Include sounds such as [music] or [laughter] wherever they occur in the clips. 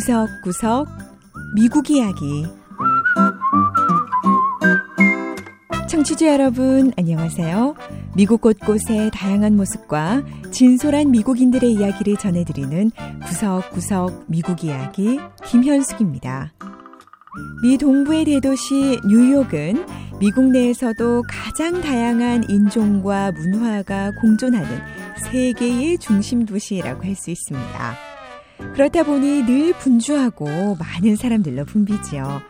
구석구석 미국 이야기 청취자 여러분 안녕하세요. 미국 곳곳의 다양한 모습과 진솔한 미국인들의 이야기를 전해드리는 구석구석 미국 이야기 김현숙입니다. 미 동부의 대도시 뉴욕은 미국 내에서도 가장 다양한 인종과 문화가 공존하는 세계의 중심 도시라고 할 수 있습니다. 그렇다 보니 늘 분주하고 많은 사람들로 붐비지요.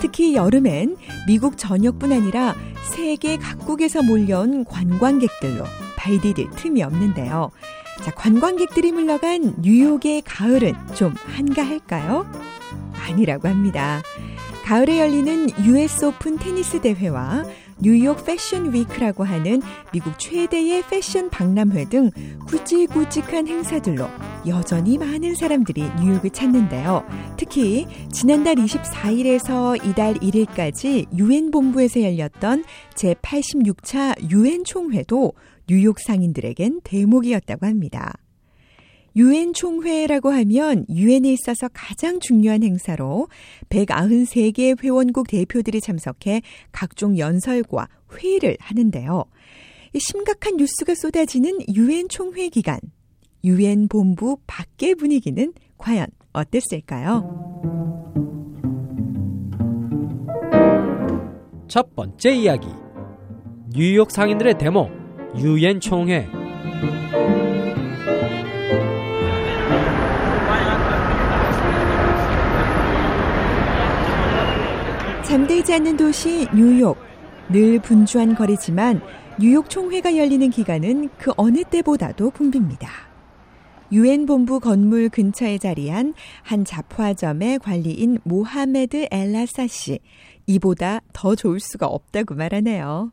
특히 여름엔 미국 전역뿐 아니라 세계 각국에서 몰려온 관광객들로 발디딜 틈이 없는데요. 자, 관광객들이 물러간 뉴욕의 가을은 좀 한가할까요? 아니라고 합니다. 가을에 열리는 US 오픈 테니스 대회와 뉴욕 패션 위크라고 하는 미국 최대의 패션 박람회 등 굵직굵직한 행사들로 여전히 많은 사람들이 뉴욕을 찾는데요. 특히 지난달 24일에서 이달 1일까지 유엔 본부에서 열렸던 제86차 유엔 총회도 뉴욕 상인들에겐 대목이었다고 합니다. 유엔 총회라고 하면 유엔에 있어서 가장 중요한 행사로 193개 회원국 대표들이 참석해 각종 연설과 회의를 하는데요. 심각한 뉴스가 쏟아지는 유엔 총회 기간, 유엔 본부 밖의 분위기는 과연 어땠을까요? 첫 번째 이야기. 뉴욕 상인들의 데모, 유엔 총회. 잠들지 않는 도시 뉴욕. 늘 분주한 거리지만 뉴욕 총회가 열리는 기간은 그 어느 때보다도 붐빕니다. 유엔 본부 건물 근처에 자리한 한 잡화점의 관리인 모하메드 엘라사 씨. 이보다 더 좋을 수가 없다고 말하네요.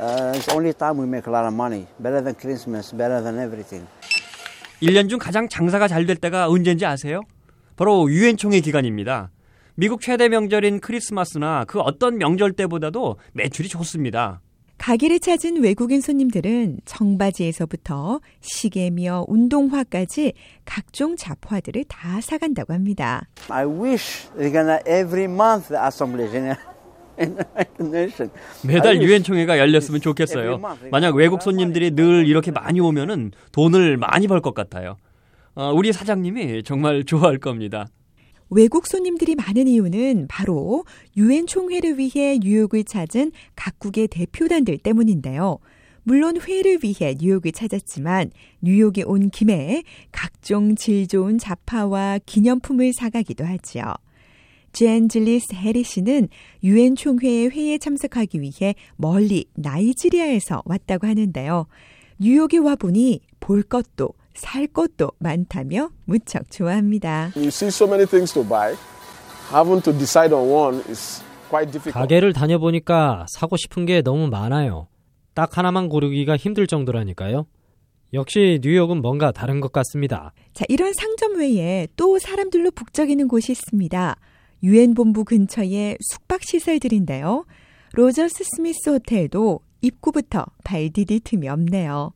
Uh, it's only time we make a lot of money. Better than Christmas, better than everything. 1년 중 가장 장사가 잘 될 때가 언제인지 아세요? 바로 유엔 총회 기간입니다. 미국 최대 명절인 크리스마스나 그 어떤 명절 때보다도 매출이 좋습니다. 가게를 찾은 외국인 손님들은 청바지에서부터 시계며 운동화까지 각종 잡화들을 다 사간다고 합니다. I wish they're gonna every month the assemblies in, in the nation. 매달 유엔 총회가 열렸으면 좋겠어요. 만약 외국 손님들이 늘 이렇게 많이 오면은 돈을 많이 벌 것 같아요. 어, 우리 사장님이 정말 좋아할 겁니다. 외국 손님들이 많은 이유는 바로 유엔 총회를 위해 뉴욕을 찾은 각국의 대표단들 때문인데요. 물론 회를 위해 뉴욕을 찾았지만 뉴욕에 온 김에 각종 질 좋은 잡화와 기념품을 사가기도 하지요. 젠즐리스 해리 씨는 유엔 총회의 회의에 참석하기 위해 멀리 나이지리아에서 왔다고 하는데요. 뉴욕에 와보니 볼 것도 살 것도 많다며 무척 좋아합니다. You see so many things to buy. Having to decide on one is quite difficult. 가게를 다녀보니까 사고 싶은 게 너무 많아요. 딱 하나만 고르기가 힘들 정도라니까요. 역시 뉴욕은 뭔가 다른 것 같습니다. 자, 이런 상점 외에 또 사람들로 북적이는 곳이 있습니다. 유엔 본부 근처의 숙박 시설들인데요. 로저스 스미스 호텔도 입구부터 발 디딜 틈이 없네요.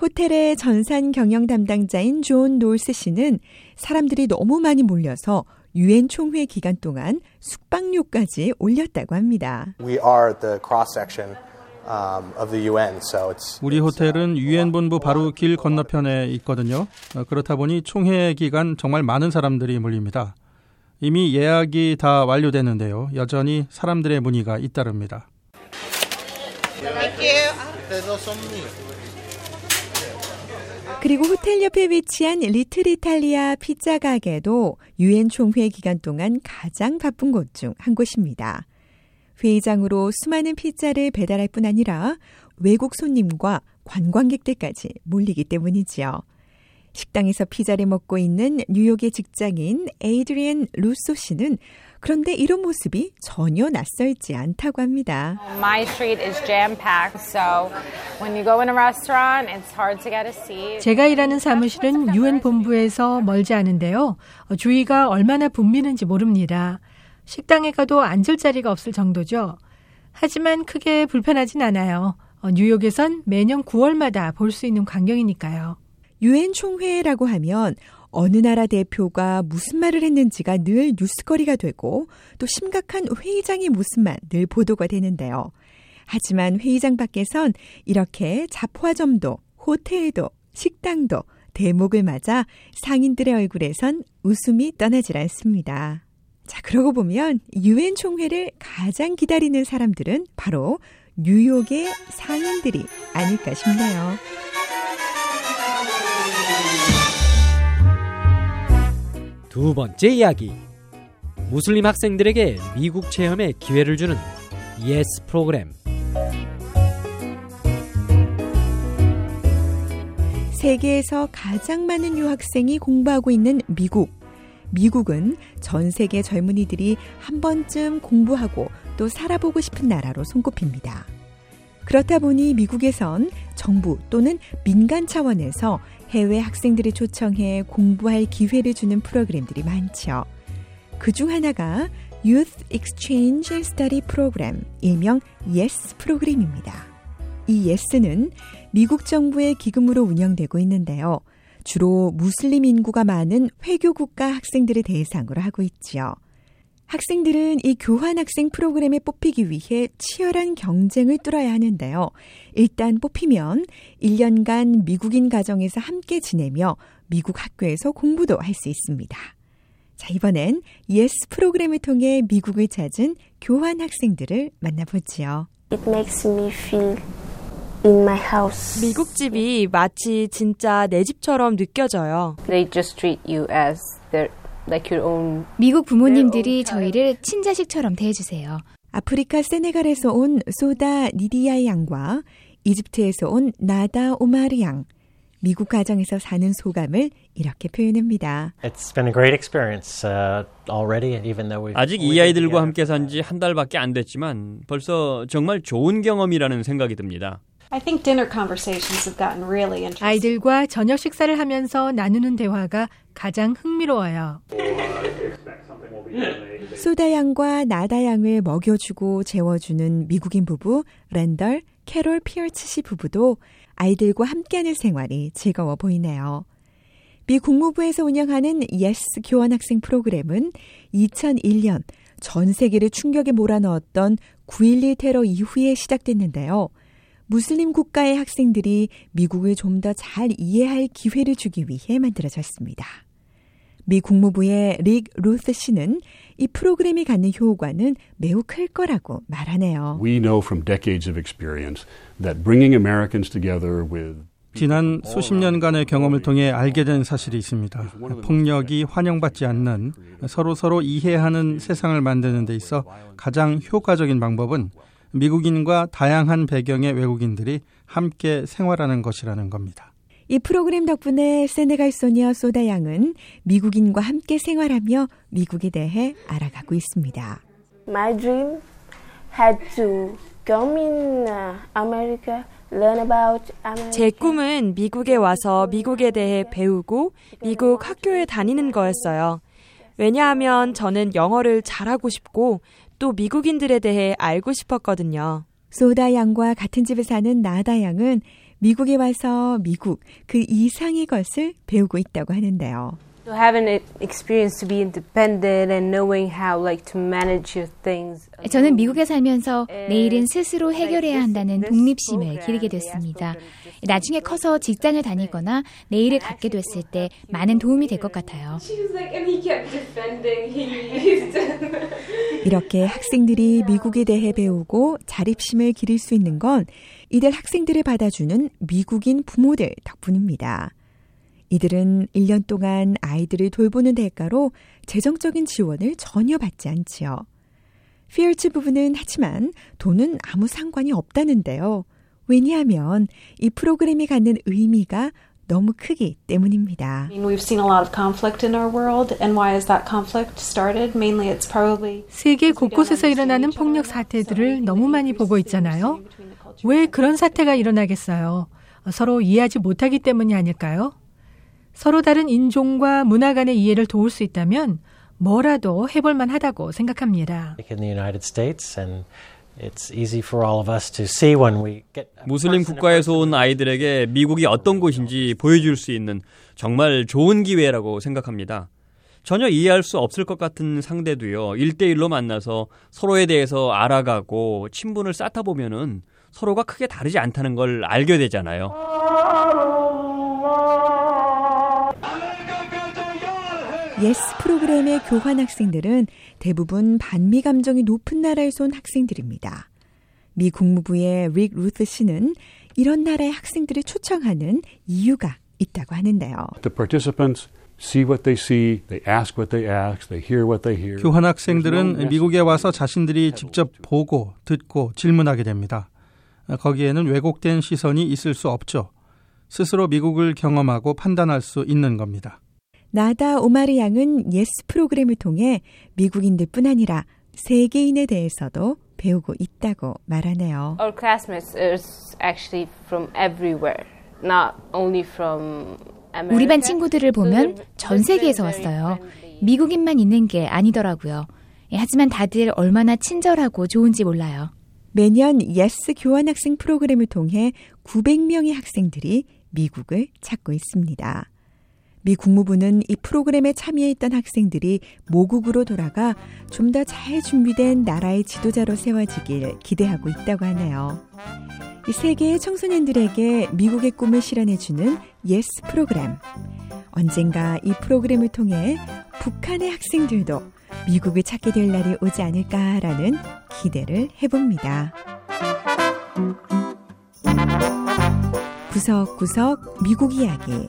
호텔의 전산 경영 담당자인 존 놀스 씨는 사람들이 너무 많이 몰려서 유엔 총회 기간 동안 숙박료까지 올렸다고 합니다. We are the cross section um, of the UN, so it's 우리 호텔은 유엔 본부 바로 길 건너편에 있거든요. 어, 그렇다 보니 총회 기간 정말 많은 사람들이 몰립니다. 이미 예약이 다 완료됐는데요. 여전히 사람들의 문의가 잇따릅니다. 그리고 호텔 옆에 위치한 리틀 이탈리아 피자 가게도 유엔 총회 기간 동안 가장 바쁜 곳 중 한 곳입니다. 회의장으로 수많은 피자를 배달할 뿐 아니라 외국 손님과 관광객들까지 몰리기 때문이지요. 식당에서 피자를 먹고 있는 뉴욕의 직장인 에이드리엔 루소 씨는 그런데 이런 모습이 전혀 낯설지 않다고 합니다. My street is jam-packed, so when you go in a restaurant, it's hard to get a seat. 제가 일하는 사무실은 유엔 본부에서 멀지 않은데요. 어, 주위가 얼마나 붐비는지 모릅니다. 식당에 가도 앉을 자리가 없을 정도죠. 하지만 크게 불편하진 않아요. 어, 뉴욕에선 매년 9월마다 볼 수 있는 광경이니까요. 유엔 총회라고 하면 어느 나라 대표가 무슨 말을 했는지가 늘 뉴스거리가 되고 또 심각한 무슨 말늘 보도가 되는데요. 하지만 회의장 밖에선 이렇게 잡화점도 호텔도 식당도 대목을 맞아 상인들의 얼굴에선 웃음이 떠나질 않습니다. 자, 그러고 보면 유엔 총회를 가장 기다리는 사람들은 바로 뉴욕의 상인들이 아닐까 싶네요. 두 번째 이야기. 무슬림 학생들에게 미국 체험의 기회를 주는 ES 프로그램. 세계에서 가장 많은 유학생이 공부하고 있는 미국. 미국은 전 세계 젊은이들이 한 번쯤 공부하고 또 살아보고 싶은 나라로 손꼽힙니다. 그렇다 보니 미국에선 정부 또는 민간 차원에서 해외 학생들을 초청해 공부할 기회를 주는 프로그램들이 많죠. 그 중 하나가 Youth Exchange Study Program, 일명 YES 프로그램입니다. 이 YES는 미국 정부의 기금으로 운영되고 있는데요. 주로 무슬림 인구가 많은 회교 국가 학생들을 대상으로 하고 있지요. 학생들은 이 교환학생 프로그램에 뽑히기 위해 치열한 경쟁을 뚫어야 하는데요. 일단 뽑히면 1년간 미국인 가정에서 함께 지내며 미국 학교에서 공부도 할 수 있습니다. 자, 이번엔 예스 프로그램을 통해 미국을 찾은 교환 학생들을 만나보지요. It makes me feel in my house. 미국 집이 마치 진짜 내 집처럼 느껴져요. They just treat you as their. 미국 부모님들이 저희를 친자식처럼 대해주세요. 아프리카 세네갈에서 온 소다 니디야 양과 이집트에서 온 나다 오마르 양. 미국 가정에서 사는 소감을 이렇게 표현합니다. It's been a great experience uh, already, even though we've 아직 이 아이들과 함께 산 지 한 달밖에 안 됐지만 벌써 정말 좋은 경험이라는 생각이 듭니다. I think dinner conversations have gotten really interesting. 아이들과 저녁 식사를 하면서 나누는 대화가 가장 흥미로워요. 소다 양과 나다 양을 먹여주고 재워주는 미국인 부부 랜덜 캐롤 피어츠 씨 부부도 아이들과 함께하는 생활이 즐거워 보이네요. 미 국무부에서 운영하는 예스 교환 학생 프로그램은 2001년 전 세계를 충격에 몰아넣었던 9.11 테러 이후에 시작됐는데요. 무슬림 국가의 학생들이 미국을 좀 더 잘 이해할 기회를 주기 위해 만들어졌습니다. 미 국무부의 릭 루스 씨는 이 프로그램이 갖는 효과는 매우 클 거라고 말하네요. We know from decades of experience that bringing Americans together with 지난 수십 년간의 경험을 통해 알게 된 사실이 있습니다. 폭력이 환영받지 않는 서로 서로 이해하는 세상을 만드는 데 있어 가장 효과적인 방법은 미국인과 다양한 배경의 외국인들이 함께 생활하는 것이라는 겁니다. 이 프로그램 덕분에 세네갈 소녀 소다 양은 미국인과 함께 생활하며 미국에 대해 알아가고 있습니다. My dream had to come in uh, America, learn about America. 제 꿈은 미국에 와서 미국에 대해 배우고 미국 학교에 다니는 거였어요. 왜냐하면 저는 영어를 잘하고 싶고 또 미국인들에 대해 알고 싶었거든요. 소다 양과 같은 집에 사는 나다 양은 미국에 와서 미국 그 이상의 것을 배우고 있다고 하는데요. To have an experience to be independent and knowing how like to manage your things. 저는 미국에 살면서 내일은 스스로 해결해야 한다는 독립심을 기르게 됐습니다. 나중에 커서 직장을 다니거나 내일을 갖게 됐을 때 많은 도움이 될 것 같아요. [laughs] 이렇게 학생들이 미국에 대해 배우고 자립심을 기를 수 있는 건 이들 학생들을 받아주는 미국인 부모들 덕분입니다. 이들은 1년 동안 아이들을 돌보는 대가로 재정적인 지원을 전혀 받지 않지요. 피얼츠 부부는 하지만 돈은 아무 상관이 없다는데요. 왜냐하면 이 프로그램이 갖는 의미가 너무 크기 때문입니다. I mean, we've seen a lot of conflict in our world, and why is that conflict started? Mainly, it's probably 세계 곳곳에서 일어나는 폭력 사태들을 너무 많이 보고 있잖아요. 왜 그런 사태가 일어나겠어요? 서로 이해하지 못하기 때문이 아닐까요? 서로 다른 인종과 문화 간의 이해를 도울 수 있다면 뭐라도 해볼 만하다고 생각합니다. in the United States and It's easy for all of us to see when we get 무슬림 국가에서 온 아이들에게 미국이 어떤 곳인지 보여줄 수 있는 정말 좋은 기회라고 생각합니다. 전혀 이해할 수 없을 것 같은 상대도요, 1대1로 만나서 서로에 대해서 알아가고 친분을 쌓다 보면은 서로가 크게 다르지 않다는 걸 알게 되잖아요. 예스 프로그램의 교환 학생들은 대부분 반미 감정이 높은 나라에서 온 학생들입니다. 미 국무부의 릭 루스 씨는 이런 나라의 학생들을 초청하는 이유가 있다고 하는데요. The participants see what they see, they ask what they ask, they hear what they hear. 교환 학생들은 미국에 와서 자신들이 직접 보고 듣고 질문하게 됩니다. 거기에는 왜곡된 시선이 있을 수 없죠. 스스로 미국을 경험하고 판단할 수 있는 겁니다. 나다 오마르 양은 YES 프로그램을 통해 미국인들뿐 아니라 세계인에 대해서도 배우고 있다고 말하네요. Our classmates is actually from everywhere, not only from America. 우리 반 친구들을 보면 전 세계에서 왔어요. 미국인만 있는 게 아니더라고요. 예, 하지만 다들 얼마나 친절하고 좋은지 몰라요. 매년 YES 교환학생 프로그램을 통해 900명의 학생들이 미국을 찾고 있습니다. 미 국무부는 이 프로그램에 참여했던 학생들이 모국으로 돌아가 좀 더 잘 준비된 나라의 지도자로 세워지길 기대하고 있다고 하네요. 이 세계의 청소년들에게 미국의 꿈을 실현해주는 YES 프로그램. 언젠가 이 프로그램을 통해 북한의 학생들도 미국을 찾게 될 날이 오지 않을까라는 기대를 해봅니다. 구석구석 미국 이야기.